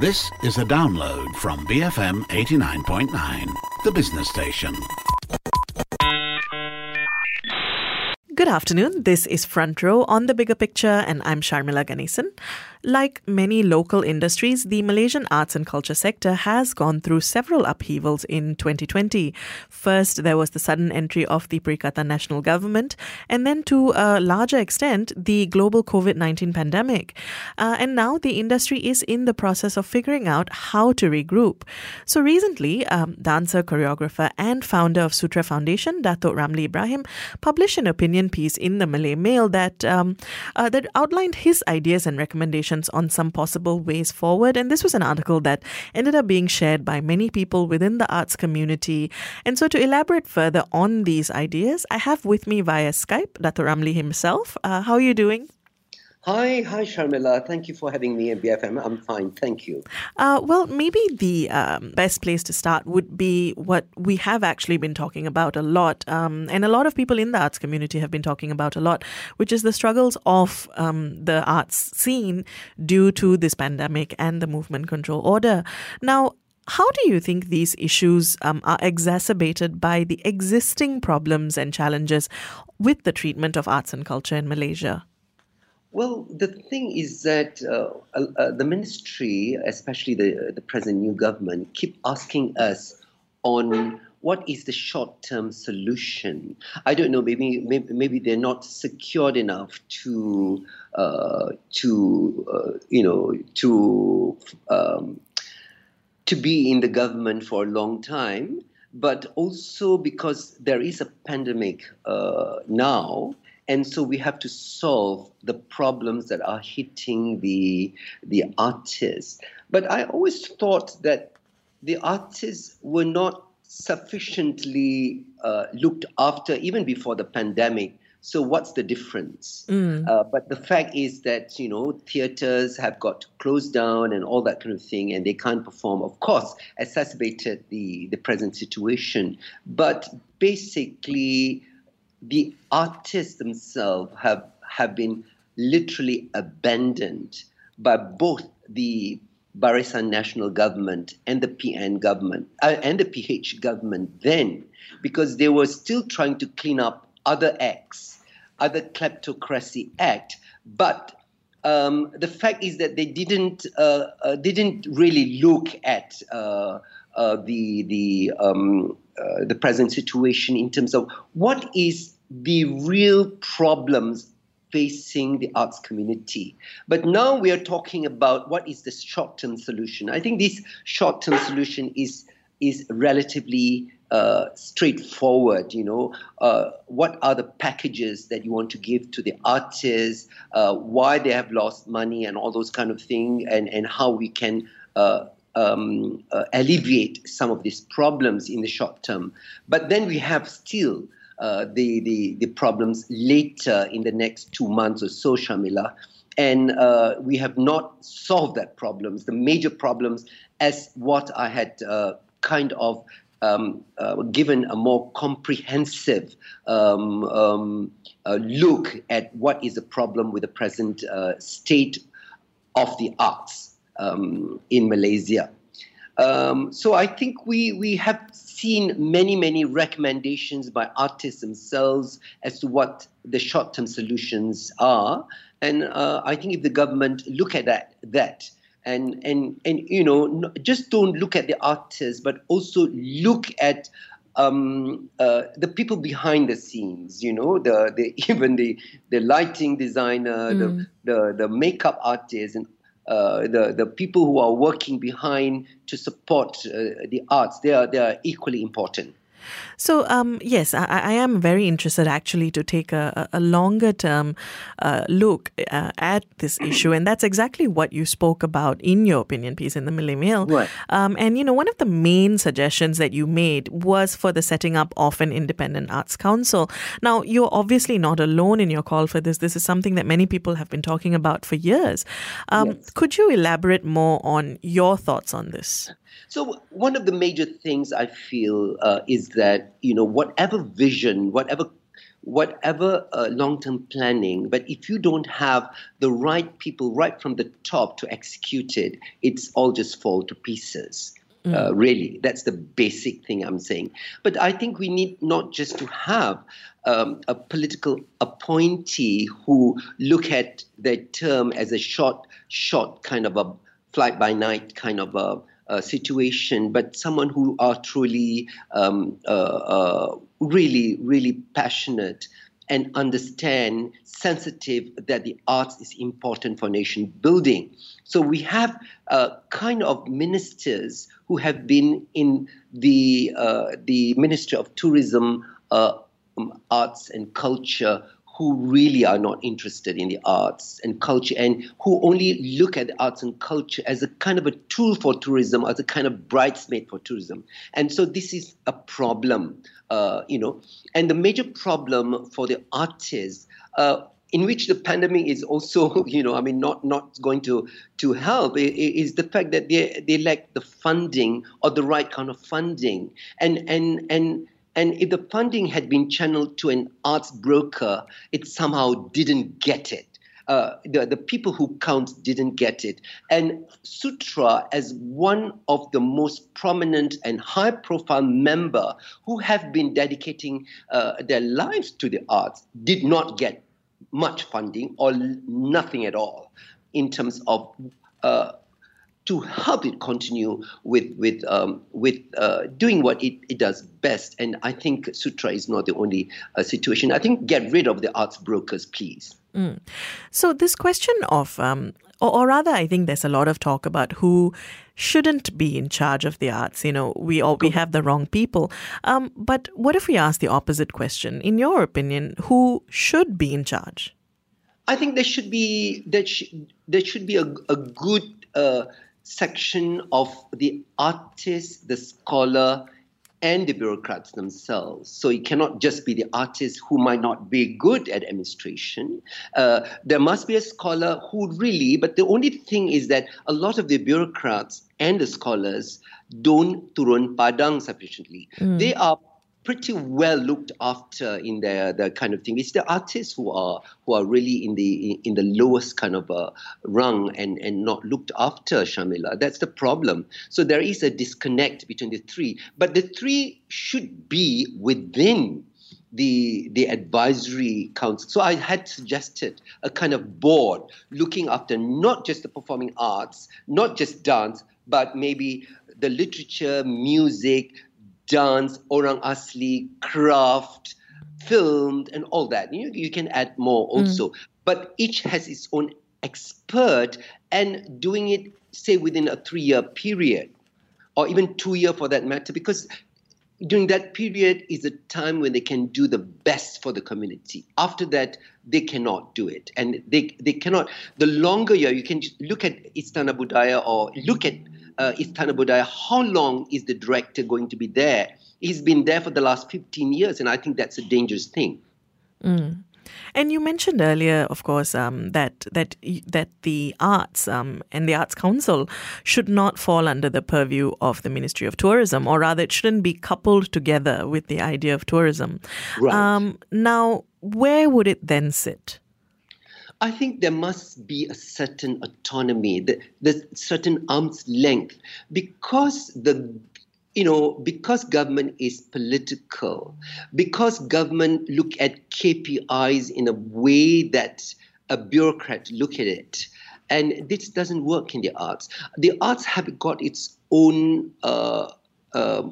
This is a download from BFM 89.9, the business station. Good afternoon. This is Front Row on the Bigger Picture, and I'm Sharmila Ganesan. Like many local industries, the Malaysian arts and culture sector has gone through several upheavals in 2020. First, there was the sudden entry of the Perikatan Nasional Government, and then to a larger extent, the global COVID 19 pandemic. Uh, and now the industry is in the process of figuring out how to regroup. So recently, um, dancer, choreographer, and founder of Sutra Foundation, Dato Ramli Ibrahim, published an opinion piece in the Malay Mail that um, uh, that outlined his ideas and recommendations on some possible ways forward. And this was an article that ended up being shared by many people within the arts community. And so, to elaborate further on these ideas, I have with me via Skype Dr. Ramli himself. Uh, how are you doing? Hi, hi, Sharmila. Thank you for having me at BFM. I'm fine, thank you. Uh, well, maybe the um, best place to start would be what we have actually been talking about a lot, um, and a lot of people in the arts community have been talking about a lot, which is the struggles of um, the arts scene due to this pandemic and the movement control order. Now, how do you think these issues um, are exacerbated by the existing problems and challenges with the treatment of arts and culture in Malaysia? Well, the thing is that uh, uh, the ministry, especially the the present new government, keep asking us on what is the short-term solution. I don't know. Maybe maybe, maybe they're not secured enough to uh, to uh, you know to um, to be in the government for a long time, but also because there is a pandemic uh, now and so we have to solve the problems that are hitting the the artists. But i always thought that the artists were not sufficiently uh, looked after even before the pandemic. So what's the difference? Mm. uh, but the fact is that you know theaters have got closed down and all that kind of thing and they can't perform. Of course exacerbated the the present situation. But basically the artists themselves have have been literally abandoned by both the Barisan Nasional Government and the PN government uh, and the PH government then, because they were still trying to clean up other acts, other kleptocracy act, but um, the fact is that they didn't uh, uh, didn't really look at uh, uh, the the um, uh, the present situation in terms of what is the real problems facing the arts community. But now we are talking about what is the short-term solution. I think this short-term solution is is relatively uh, straightforward. You know, uh, what are the packages that you want to give to the artists? Uh, why they have lost money and all those kind of things, and and how we can. Um, uh, alleviate some of these problems in the short term. But then we have still uh, the, the, the problems later in the next two months or so, Sharmila. And uh, we have not solved that problems, the major problems, as what I had uh, kind of um, uh, given a more comprehensive um, um, uh, look at what is the problem with the present state of the arts um, in Malaysia. Um, so I think we we have seen many many recommendations by artists themselves as to what the short term solutions are, and uh, I think if the government look at that that and and and you know just don't look at the artists, but also look at um, uh, the people behind the scenes, you know, the, the even the the lighting designer, mm. the, the the makeup artist, and uh, the the people who are working behind to support uh, the arts they are they are equally important so, um, yes, I, I, am very interested actually to take a, a longer term uh, look uh, at this issue. And that's exactly what you spoke about in your opinion piece in the Malay Mail. Right. Um, and, you know, one of the main suggestions that you made was for the setting up of an independent arts council. Now, you're obviously not alone in your call for this. This is something that many people have been talking about for years. Um, yes. Could you elaborate more on your thoughts on this? So one of the major things I feel uh, is that you know whatever vision, whatever whatever uh, long-term planning, but if you don't have the right people right from the top to execute it, it's all just fall to pieces. Uh, really, that's the basic thing I'm saying. But I think we need not just to have um, a political appointee who look at their term as a short, short kind of a flight by night kind of a, a situation, but someone who are truly, um, uh, uh, really, really passionate and understand, sensitive that the arts is important for nation building. So we have uh, kind of ministers who have been in the uh, the Ministry of Tourism, uh, um, Arts and Culture who really are not interested in the arts and culture and who only look at arts and culture as a kind of a tool for tourism, as a kind of bridesmaid for tourism. And so this is a problem, uh, you know. And the major problem for the artists, uh, in which the pandemic is also, you know, I mean, not not going to to help, is the fact that they they lack the funding or the right kind of funding, and and and and if the funding had been channeled to an arts broker, it somehow didn't get it. Uh, the, the people who count didn't get it. And Sutra, as one of the most prominent and high profile member who have been dedicating uh, their lives to the arts, did not get much funding or nothing at all in terms of uh, to help it continue with with um, with uh, doing what it, it does best. And I think Sutra is not the only uh, situation. I think get rid of the arts brokers, please. Mm. So this question of, um, or, or, rather, I think there's a lot of talk about who shouldn't be in charge of the arts. You know, we all we have the wrong people. Um, but what if we ask the opposite question? In your opinion, who should be in charge? I think there should be there, sh- there should be a, a good uh, section of the artist, the scholar, and the bureaucrats themselves. So it cannot just be the artist who might not be good at administration. Uh, there must be a scholar who really, but the only thing is that a lot of the bureaucrats and the scholars don't turun padang sufficiently. Mm. They are pretty well looked after in their the kind of thing. It's the artists who are who are really in the in the lowest kind of uh, rung and and not looked after. Sharmila. that's the problem. So there is a disconnect between the three, but the three should be within the the advisory council. So I had suggested a kind of board looking after not just the performing arts, not just dance, but maybe the literature, music, dance, orang asli, craft, filmed, and all that. You, you can add more mm. also. Mm. But each has its own expert and doing it, say, within a three year period or even two year for that matter, because during that period is a time when they can do the best for the community. After that, they cannot do it. And they, they cannot, the longer year, you can look at Istana Budaya or look at uh, Istana Budaya, how long is the director going to be there? He's been there for the last 15 years, and I think that's a dangerous thing. Mm. And you mentioned earlier, of course, um, that that that the arts um, and the Arts Council should not fall under the purview of the Ministry of Tourism, or rather, it shouldn't be coupled together with the idea of tourism. Right. Um, now, where would it then sit? I think there must be a certain autonomy, the, the certain arm's length, because the you know, because government is political, because government look at KPIs in a way that a bureaucrat look at it, and this doesn't work in the arts. The arts have got its own uh, uh,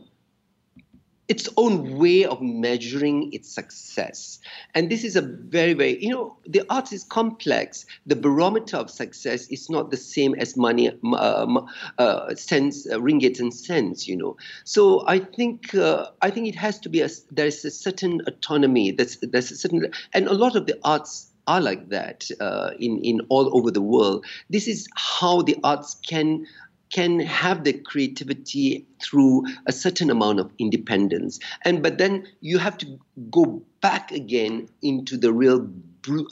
its own way of measuring its success. And this is a very, very, you know, the arts is complex. The barometer of success is not the same as money, uh, uh, cents, uh, ringgit and cents, you know. So I think, uh, I think it has to be, a, there's a certain autonomy, there's, there's a certain, and a lot of the arts are like that uh, in, in all over the world. This is how the arts can can have the creativity through a certain amount of independence. And but then you have to go back again into the real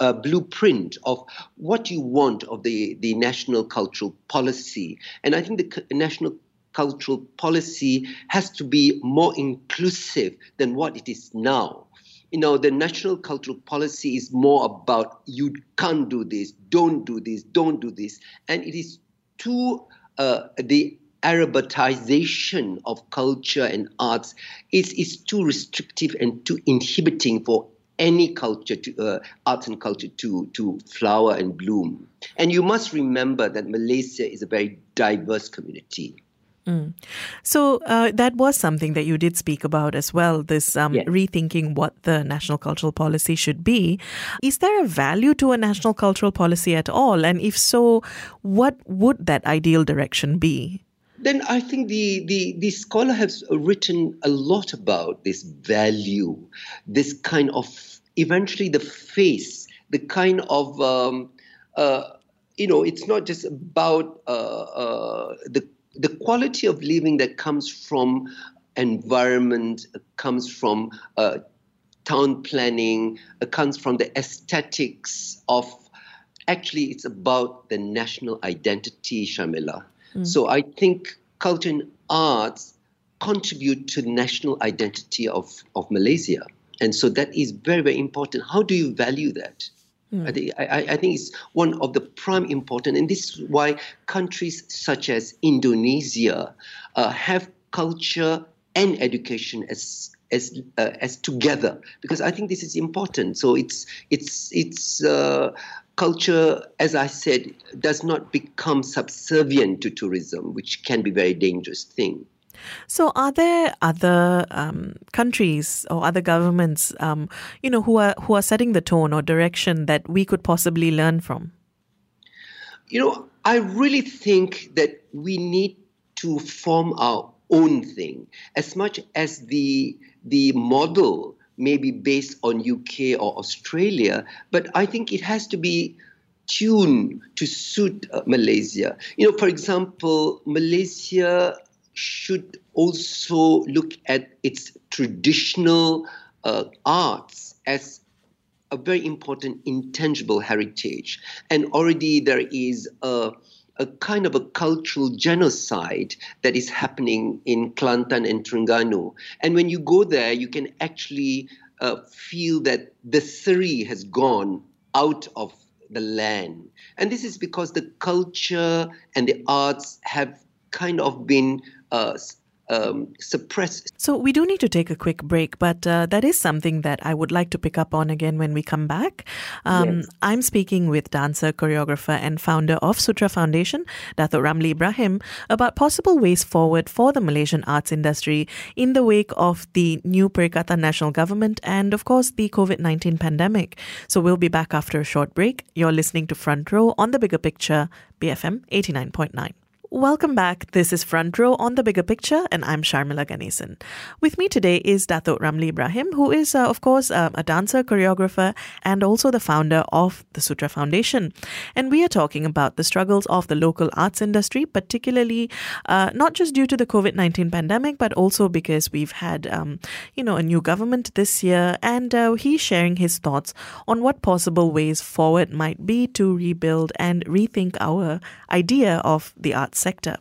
uh, blueprint of what you want of the, the national cultural policy. And i think the national cultural policy has to be more inclusive than what it is now. You know, the national cultural policy is more about you can't do this, don't do this, don't do this. And it is too, uh, the Arabization of culture and arts is, is too restrictive and too inhibiting for any culture to uh, arts and culture to to flower and bloom. And you must remember that malaysia is a very diverse community Mm. So uh, that was something that you did speak about as well. This um, yes. rethinking what the national cultural policy should be. Is there a value to a national cultural policy at all? And if so, what would that ideal direction be? Then I think the, the, the scholar has written a lot about this value, this kind of eventually the face, the kind of um, uh, you know, it's not just about uh, uh, the the quality of living that comes from environment, comes from uh, town planning, uh, comes from the aesthetics of. Actually, it's about the national identity, Sharmila. Mm. So I think culture and arts contribute to the national identity of, of Malaysia. And so that is very, very important. How do you value that? Mm. I, think, I, I, think it's one of the prime important, and this is why countries such as Indonesia uh, have culture and education as as uh, as together because I think this is important. So it's it's it's uh, culture, as I said, does not become subservient to tourism, which can be a very dangerous thing. So, are there other um, countries or other governments, um, you know, who are who are setting the tone or direction that we could possibly learn from? You know, I really think that we need to form our own thing, as much as the the model may be based on UK or Australia, but I think it has to be tuned to suit uh, Malaysia. You know, for example, Malaysia should also look at its traditional uh, arts as a very important intangible heritage. And already there is a, a kind of a cultural genocide that is happening in Kelantan and Terengganu. And when you go there, you can actually uh, feel that the Seri has gone out of the land. And this is because the culture and the arts have kind of been uh, um, suppressed. So we do need to take a quick break, but uh, that is something that I would like to pick up on again when we come back. Um, yes. I'm speaking with dancer, choreographer, and founder of Sutra Foundation, Dato Ramli Ibrahim, about possible ways forward for the Malaysian arts industry in the wake of the new Perikatan Nasional government and, of course, the COVID 19 pandemic. So we'll be back after a short break. You're listening to Front Row on the Bigger Picture, BFM 89.9. Welcome back. This is Front Row on the Bigger Picture, and I'm Sharmila Ganesan. With me today is Datuk Ramli Ibrahim, who is, uh, of course, uh, a dancer, choreographer, and also the founder of the Sutra Foundation. And we are talking about the struggles of the local arts industry, particularly uh, not just due to the COVID 19 pandemic, but also because we've had, um, you know, a new government this year. And uh, he's sharing his thoughts on what possible ways forward might be to rebuild and rethink our idea of the arts sector.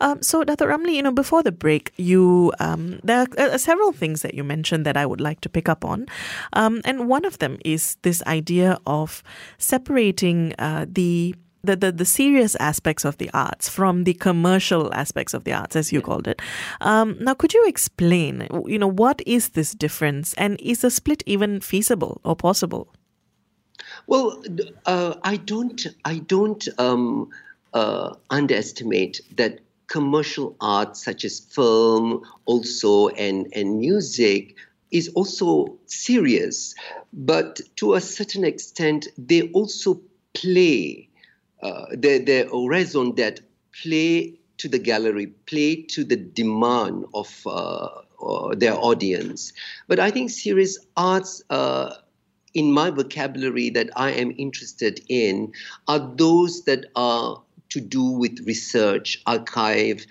Um, so, Dr. Ramli, you know, before the break, you um, there are uh, several things that you mentioned that I would like to pick up on, um, and one of them is this idea of separating uh, the the, the, the serious aspects of the arts from the commercial aspects of the arts, as you called it. Um, now, could you explain, you know, what is this difference, and is a split even feasible or possible? Well, uh, I don't, I don't um, uh, underestimate that commercial art such as film also and, and music is also serious. But to a certain extent they also play uh, their, raison that play to the gallery play to the demand of uh, uh, their audience. But i think serious arts uh, in my vocabulary that i am interested in are those that are to do with research, archive,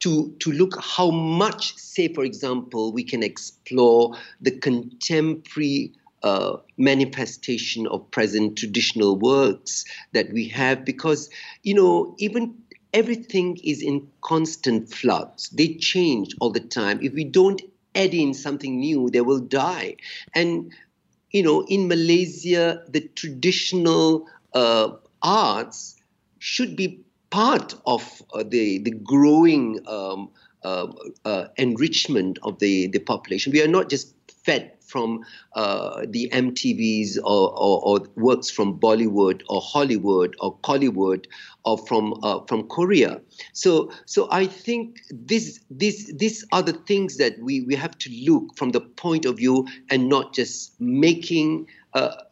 to, to look how much, say, for example, we can explore the contemporary uh, manifestation of present traditional works that we have because, you know, even everything is in constant flux. They change all the time. If we don't add in something new, they will die. And you know, in Malaysia, the traditional uh, arts should be part of uh, the the growing um, uh, uh, enrichment of the the population. We are not just fed from uh, the MTVs or, or, or, works from Bollywood or Hollywood or Kollywood or from uh, from Korea. So so I think this this these are the things that we, we have to look from the point of view and not just making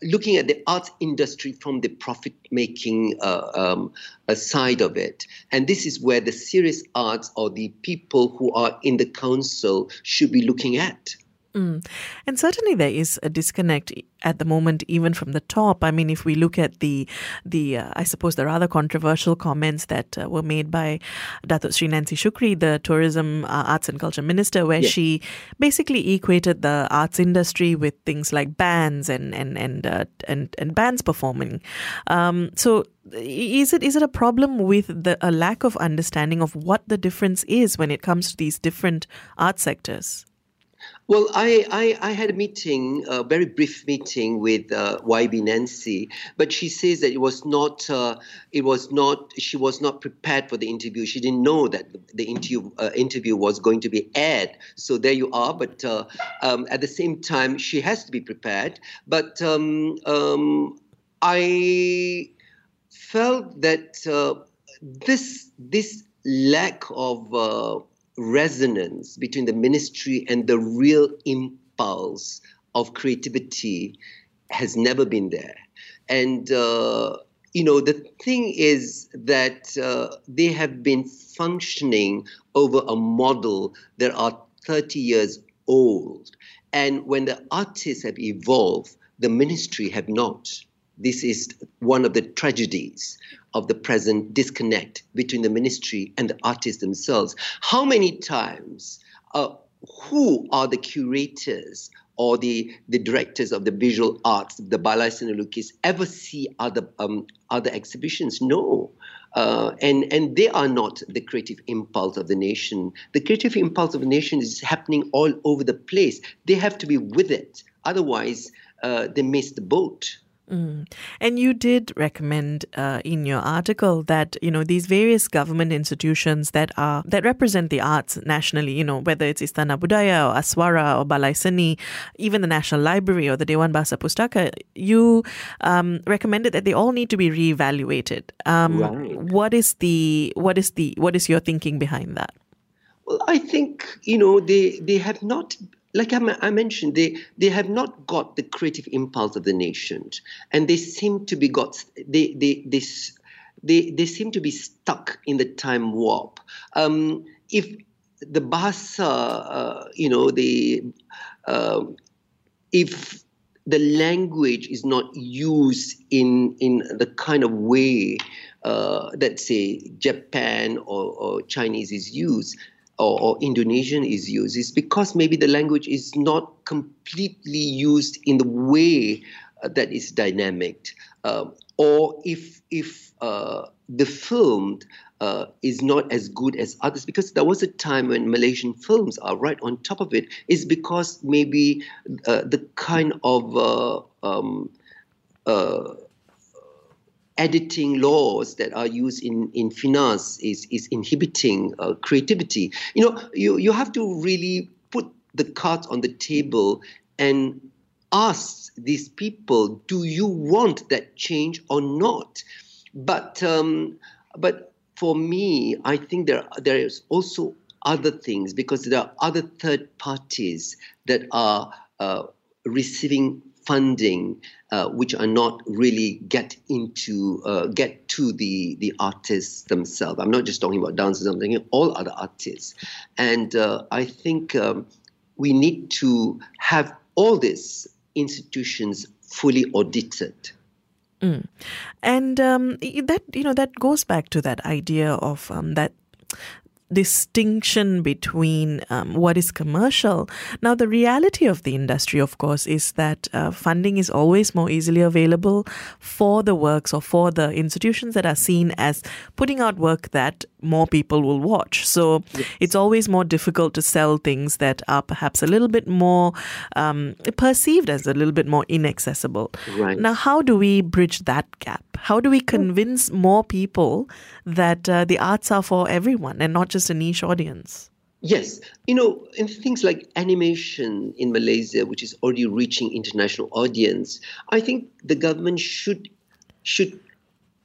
looking at the arts industry from the profit making uh, um, side of it. And this is where the serious arts or the people who are in the council should be looking at. Mm. And certainly there is a disconnect at the moment, even from the top. I mean, if we look at the, the uh, I suppose, the rather controversial comments that uh, were made by Datuk Sri Nancy Shukri, the Tourism, uh, Arts and Culture Minister, where yes. she basically equated the arts industry with things like bands and and and uh, and, and bands performing. Um, so is it is it a problem with the a lack of understanding of what the difference is when it comes to these different art sectors? Well, I, I, I, had a meeting, a very brief meeting with uh, YB Nancy, but she says that it was not, uh, it was not, she was not prepared for the interview. She didn't know that the interview uh, interview was going to be aired. So there you are. But uh, um, at the same time, she has to be prepared. But um, um, I felt that uh, this this lack of uh, resonance between the ministry and the real impulse of creativity has never been there. And, uh, you know, the thing is that uh, they have been functioning over a model that are 30 years old. And when the artists have evolved, the ministry have not. This is one of the tragedies of the present disconnect between the ministry and the artists themselves. How many times, uh, who are the curators or the, the directors of the visual arts, the Balai Seni Lukis, ever see other, um, other exhibitions? No. Uh, and, and they are not the creative impulse of the nation. The creative impulse of the nation is happening all over the place. They have to be with it. Otherwise, uh, they miss the boat. Mm. And you did recommend uh, in your article that you know these various government institutions that are that represent the arts nationally, you know whether it's Istana Budaya or Aswara or Balai Seni, even the National Library or the Dewan Bahasa Pustaka, you um, recommended that they all need to be reevaluated. Um, right. What is the what is the what is your thinking behind that? Well, I think you know they they have not like I, mentioned, they they have not got the creative impulse of the nation, and they seem to be got they they they they, they seem to be stuck in the time warp. Um, if the bahasa, uh, you know, the uh, if the language is not used in in the kind of way uh, that say Japan or, or Chinese is used, or, or, Indonesian is used is because maybe the language is not completely used in the way uh, that is dynamic, uh, or if if uh, the film uh, is not as good as others. Because there was a time when Malaysian films are right on top of it. Is because maybe uh, the kind of uh, um, editing laws that are used in, in FINAS is, is inhibiting uh, creativity. You know, you, you have to really put the cards on the table and ask these people, do you want that change or not? But um, but for me, I think there there is also other things because there are other third parties that are uh, receiving funding uh, which are not really get into uh, get to the the artists themselves. I'm not just talking about dancers. I'm thinking all other artists, and uh, I think um, we need to have all these institutions fully audited. Mm. And um, that you know that goes back to that idea of um, that distinction between um, what is commercial. Now, the reality of the industry, of course, is that uh, funding is always more easily available for the works or for the institutions that are seen as putting out work that more people will watch. So yes. it's always more difficult to sell things that are perhaps a little bit more um, perceived as a little bit more inaccessible. Right. Now, how do we bridge that gap? How do we convince more people that uh, the arts are for everyone and not just a niche audience? Yes, you know, in things like animation in Malaysia, which is already reaching international audience, I think the government should should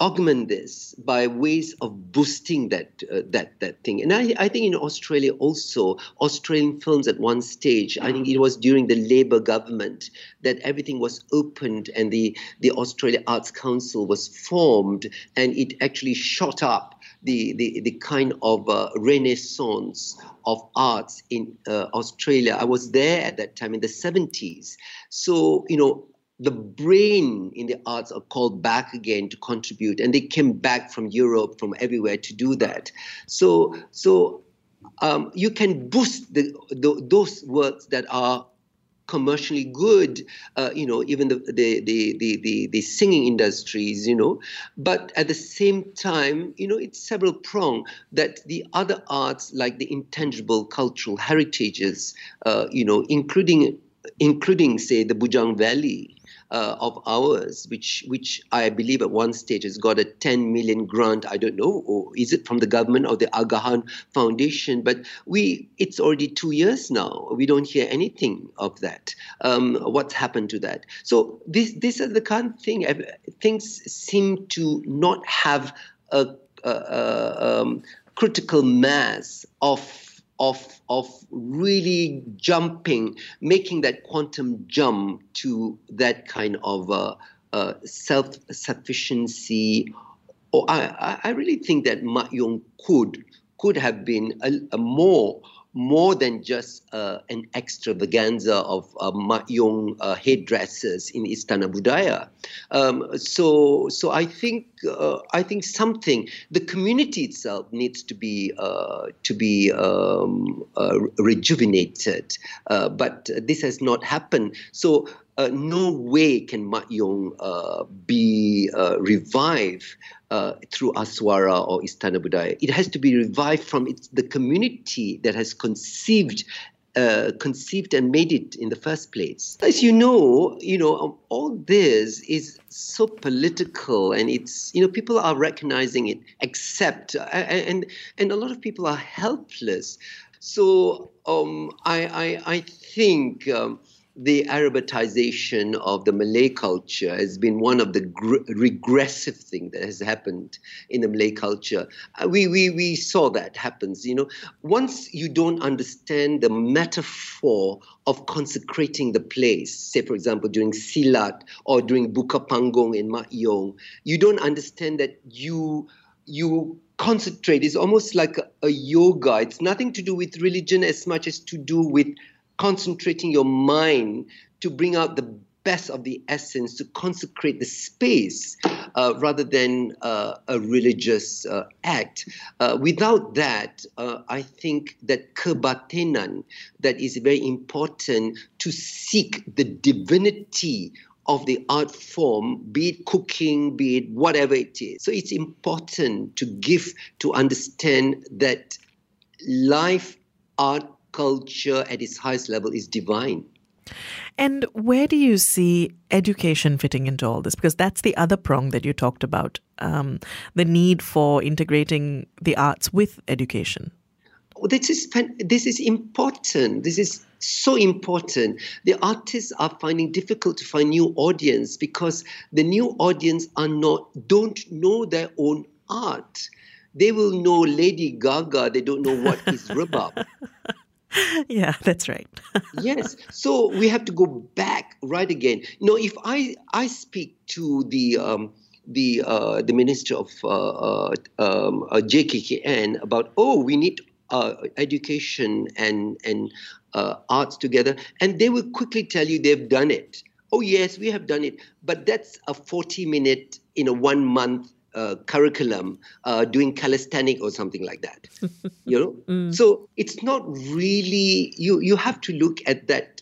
augment this by ways of boosting that uh, that that thing. And I, I think in Australia also, Australian films at one stage, I think it was during the Labor government that everything was opened and the the Australia Arts Council was formed, and it actually shot up the the, the kind of uh, renaissance of arts in uh, Australia. I was there at that time in the 70s. So, you know, the brain in the arts are called back again to contribute and they came back from europe from everywhere to do that so so um, you can boost the, the, those works that are commercially good, uh, you know, even the, the, the, the, the, singing industries, you know. But at the same time, you know, it's several prong that the other arts, like the intangible cultural heritages, uh, you know, including including say the Bujang Valley, uh, of ours, which which I believe at one stage has got a 10 million grant. I don't know, or is it from the government or the Aga Khan Foundation? But we, it's already two years now. We don't hear anything of that. Um, what's happened to that? So this this is the kind of thing. Things seem to not have a, a, a um, critical mass of of of really jumping, making that quantum jump to that kind of uh, uh, self sufficiency. Or I, I really think that Mak Yong could could have been a, a more more than just uh, an extravaganza of uh, Mak Yong uh, in Istana Budaya. Um, so, so I think uh, I think something the community itself needs to be uh, to be um, uh, rejuvenated, uh, but this has not happened. So. No way can Mak Yong be revived uh, through Aswara or Istana Budaya. It has to be revived from its, the community that has conceived uh, conceived and made it in the first place. As you know, you know um, all this is so political, and it's you know people are recognizing it, except uh, and and a lot of people are helpless. So um, I, I I think. Um, the Arabization of the Malay culture has been one of the gr- regressive things that has happened in the Malay culture. Uh, we, we, we saw that happens. You know, once you don't understand the metaphor of consecrating the place, say, for example, during Silat or during Buka Panggung in Mak Yong, you don't understand that you you concentrate. It's almost like a, a yoga. It's nothing to do with religion as much as to do with concentrating your mind to bring out the best of the essence, to consecrate the space uh, rather than uh, a religious uh, act. Uh, without that, uh, I think that kebatinan that is very important to seek the divinity of the art form, be it cooking, be it whatever it is. So it's important to give, to understand that life, art, culture at its highest level is divine. And where do you see education fitting into all this? Because that's the other prong that you talked about um, the need for integrating the arts with education. This is, this is important. This is so important. The artists are finding difficult to find new audience because the new audience are not don't know their own art. They will know Lady Gaga. They don't know what is rebab. yeah, that's right. yes. So we have to go back right again. You know, if I I speak to the um, the uh, the minister of uh, uh, um, uh, JKKN about oh we need uh, education and and uh, arts together, and they will quickly tell you they've done it. Oh yes, we have done it, but that's a forty minute in a one month uh, curriculum uh, doing calisthenic or something like that you know? Mm. so it's not really you you have to look at that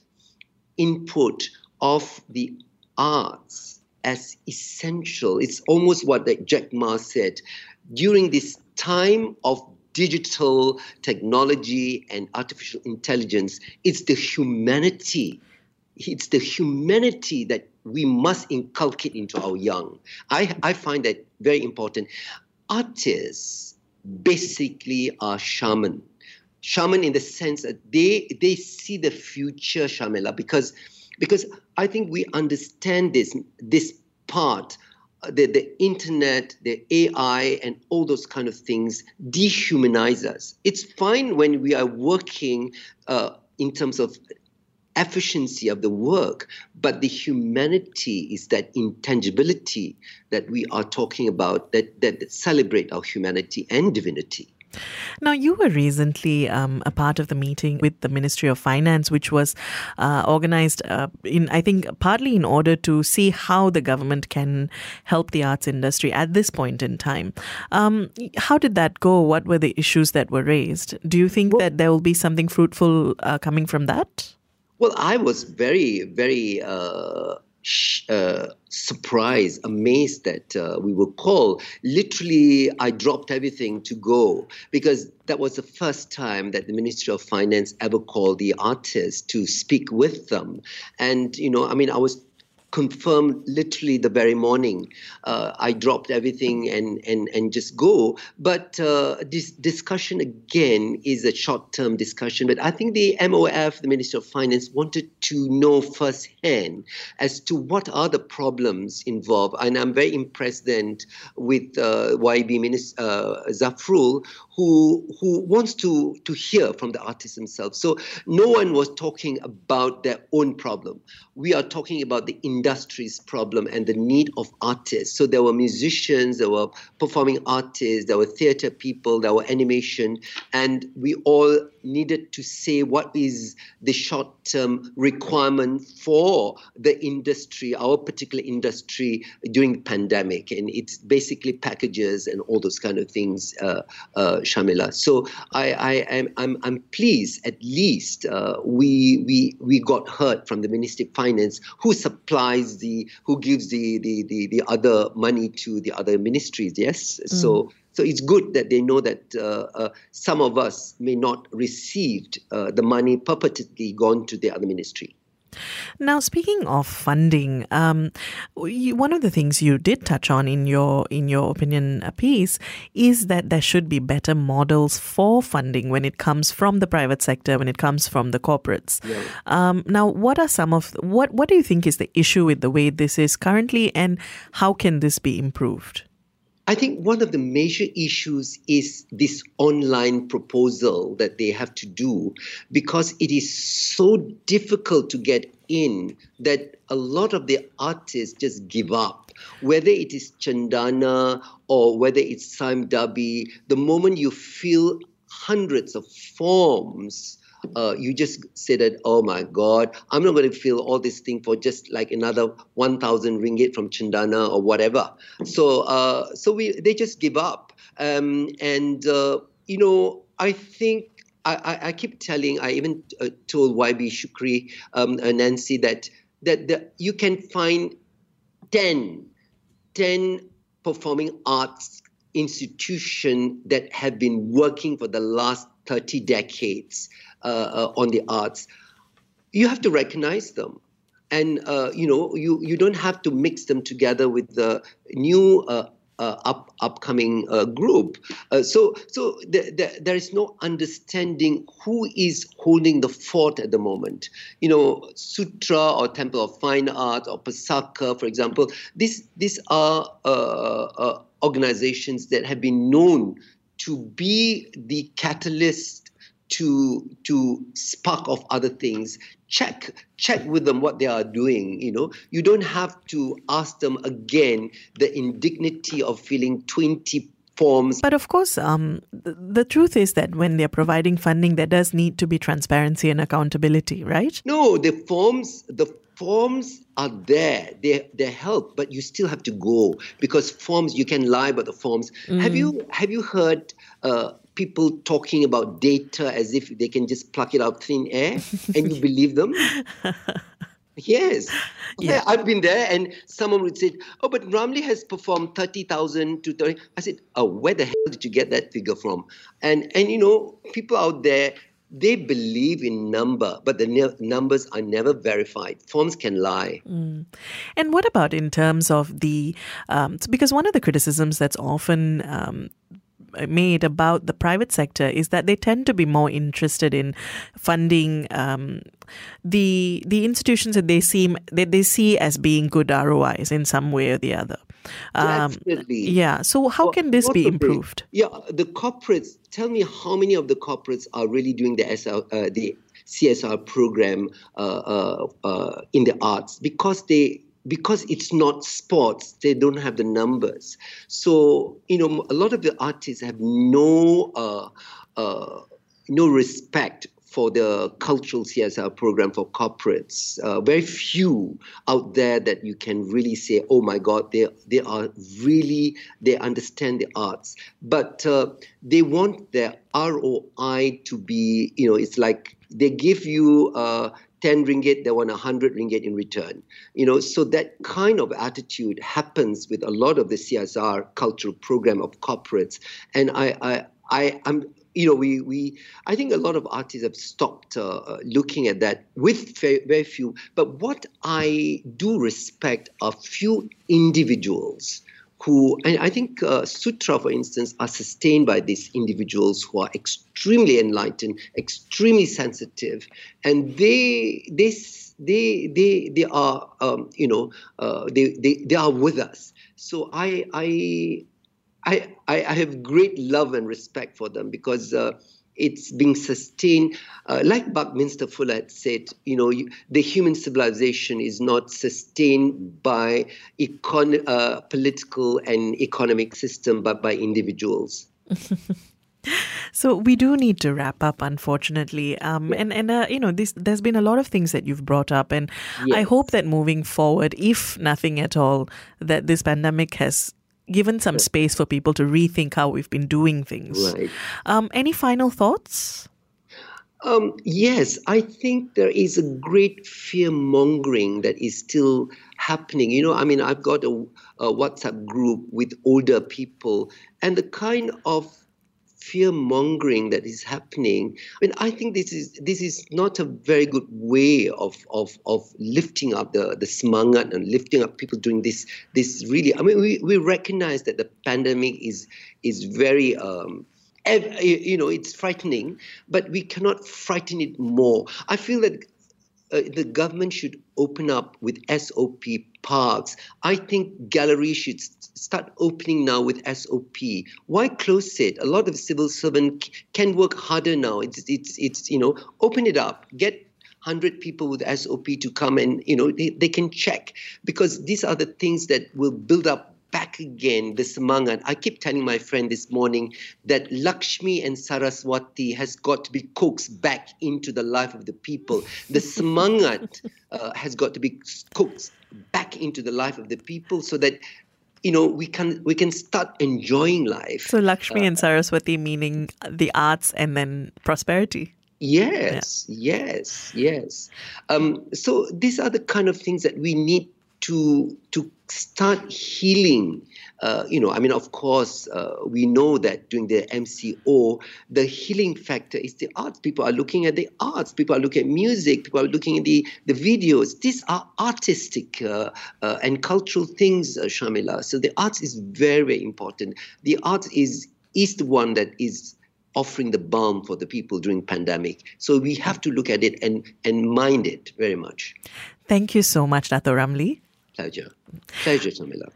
input of the arts as essential. It's almost what jack ma said. During this time of digital technology and artificial intelligence it's the humanity it's the humanity that we must inculcate into our young. I, I find that very important. Artists basically are shaman. Shaman in the sense that they they see the future, Sharmila, because because I think we understand this this part the, the internet, the AI, and all those kind of things dehumanize us. It's fine when we are working uh, in terms of efficiency of the work, but the humanity is that intangibility that we are talking about that, that celebrate our humanity and divinity. Now, you were recently um, a part of the meeting with the Ministry of Finance, which was uh, organized uh, in, I think, partly in order to see how the government can help the arts industry at this point in time. Um, how did that go? What were the issues that were raised? Do you think well, that there will be something fruitful uh, coming from that? Well, I was very, very uh, sh- uh, surprised, amazed that uh, we were called. Literally, I dropped everything to go because that was the first time that the Ministry of Finance ever called the artists to speak with them. And, you know, I mean, I was confirmed literally the very morning. Uh, I dropped everything and, and, and just go. But uh, this discussion again is a short term discussion. But I think the MOF, the Minister of Finance, wanted to know firsthand as to what are the problems involved. And I'm very impressed then with uh, YB Minister uh, Zafrul, who who wants to to hear from the artist himself. So no one was talking about their own problem. We are talking about the industry's problem and the need of artists. So there were musicians, there were performing artists, there were theater people, there were animation, and we all needed to say what is the short term requirement for the industry, our particular industry during the pandemic. And it's basically packages and all those kind of things, uh, uh, Sharmila. So I, I, am I'm, I'm pleased at least uh, we, we, we got heard from the Ministry of Finance who supplies the, who gives the, the, the, the other money to the other ministries, yes? Mm. So so it's good that they know that uh, uh, some of us may not received uh, the money purportedly gone to the other ministry. Now, speaking of funding, um, you, one of the things you did touch on in your in your opinion piece is that there should be better models for funding when it comes from the private sector, when it comes from the corporates. Yeah. Um, now, what are some of what what do you think is the issue with the way this is currently, and how can this be improved? I think one of the major issues is this online proposal that they have to do because it is so difficult to get in that a lot of the artists just give up. Whether it is Cendana or whether it's Sime Darby, the moment you fill hundreds of forms, uh, you just say that, oh my God, I'm not going to fill all this thing for just like another 1,000 ringgit from Cendana or whatever. So, uh, so we they just give up. Um, and, uh, you know, I think I, I, keep telling, I even uh, told YB Shukri, um, Nancy, that, that the, you can find 10, 10 performing arts institution that have been working for the last 30 decades uh, uh, on the arts, you have to recognize them. And uh, you know you, you don't have to mix them together with the new uh, up, upcoming uh, group. Uh, so so the, the, there is no understanding who is holding the fort at the moment. You know, Sutra or Temple of Fine Art or Pasaka, for example. These these are organizations that have been known to be the catalyst to to spark off other things. Check check with them what they are doing you know. You don't have to ask them again the indignity of filling 20 forms. But of course um, the, the truth is that when they're providing funding there does need to be transparency and accountability right? No the forms the forms are there they they help but you still have to go because forms you can lie about the forms have you have you heard uh, people talking about data as if they can just pluck it out thin air and you believe them Yes. Yeah. I've been there and someone would say, Oh, but Ramli has performed 30,000 to 30. I said, Oh, where the hell did you get that figure from? And, and you know, people out there, they believe in number, but the ne- numbers are never verified. Forms can lie. And what about in terms of the, um, because one of the criticisms that's often um, made about the private sector is that they tend to be more interested in funding um, the the institutions that they seem that they see as being good ROIs in some way or the other. Um, Definitely. yeah. So how Well, can this be improved? yeah, the corporates. Tell me how many of the corporates are really doing the SR, uh, the CSR program uh, uh, uh, in the arts because they because it's not sports. They don't have the numbers. So you know, a lot of the artists have no uh, uh, no respect for the cultural CSR program for corporates. Uh, very few out there that you can really say, "Oh my God, they they are really they understand the arts." But uh, they want their ROI to be, you know, it's like they give you. Uh, 10 ringgit, they want 100 ringgit in return. You know, so that kind of attitude happens with a lot of the CSR cultural program of corporates. And I, I, I am you know, we, we, I think a lot of artists have stopped uh, looking at that with very few. But what I do respect are few individuals who, and I think uh, Sutra, for instance, are sustained by these individuals who are extremely enlightened, extremely sensitive, and they, they, they, they, they are, um, you know, uh, they, they, they are with us. So I, I, I, I have great love and respect for them because uh, it's being sustained. Uh, like Buckminster Fuller had said, you know, you, the human civilization is not sustained by econ- uh, political and economic system, but by individuals. So we do need to wrap up, unfortunately. Um, and and uh, you know, this there's been a lot of things that you've brought up, and I hope that moving forward, if nothing at all, that this pandemic has given some space for people to rethink how we've been doing things. Right. Um, any final thoughts? Um, yes, I think there is a great fear mongering that is still happening. You know, I mean, I've got a, a WhatsApp group with older people, and the kind of fear mongering that is happening. I mean, I think this is this is not a very good way of of of lifting up the the semangat and lifting up people doing this this really. I mean, we, we recognize that the pandemic is is very um, you know it's frightening, but we cannot frighten it more. I feel that uh, the government should open up with SOP parks. I think galleries should st- start opening now with SOP. Why close it? A lot of civil servants c- can work harder now. It's it's it's you know open it up. Get. 100 people with SOP to come and you know they, they can check because these are the things that will build up back again this mangat. I keep telling my friend this morning that Lakshmi and Saraswati has got to be coaxed back into the life of the people. The semangat uh, has got to be coaxed back into the life of the people so that you know we can we can start enjoying life. So Lakshmi and Saraswati meaning the arts and then prosperity. Yes, yes, yes. Um, so these are the kind of things that we need to to start healing. Uh, you know, I mean, of course, uh, we know that during the MCO, the healing factor is the arts. People are looking at the arts. People are looking at music. People are looking at the, the videos. These are artistic uh, uh, and cultural things, uh, Sharmila. So the arts is very, very important. The arts is is the one that is offering the balm for the people during pandemic. So we have to look at it and, and mind it very much. Thank you so much, Dato Ramli. Pleasure. Pleasure, Sharmila.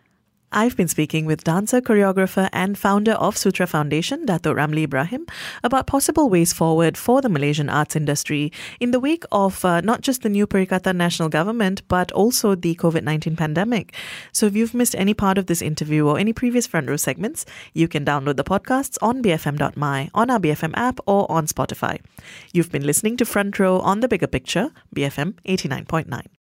I've been speaking with dancer, choreographer, and founder of Sutra Foundation, Dato Ramli Ibrahim, about possible ways forward for the Malaysian arts industry in the wake of uh, not just the new Perikatan Nasional government, but also the COVID 19 pandemic. So if you've missed any part of this interview or any previous front row segments, you can download the podcasts on bfm.my, on our BFM app, or on Spotify. You've been listening to Front Row on the Bigger Picture, BFM 89.9.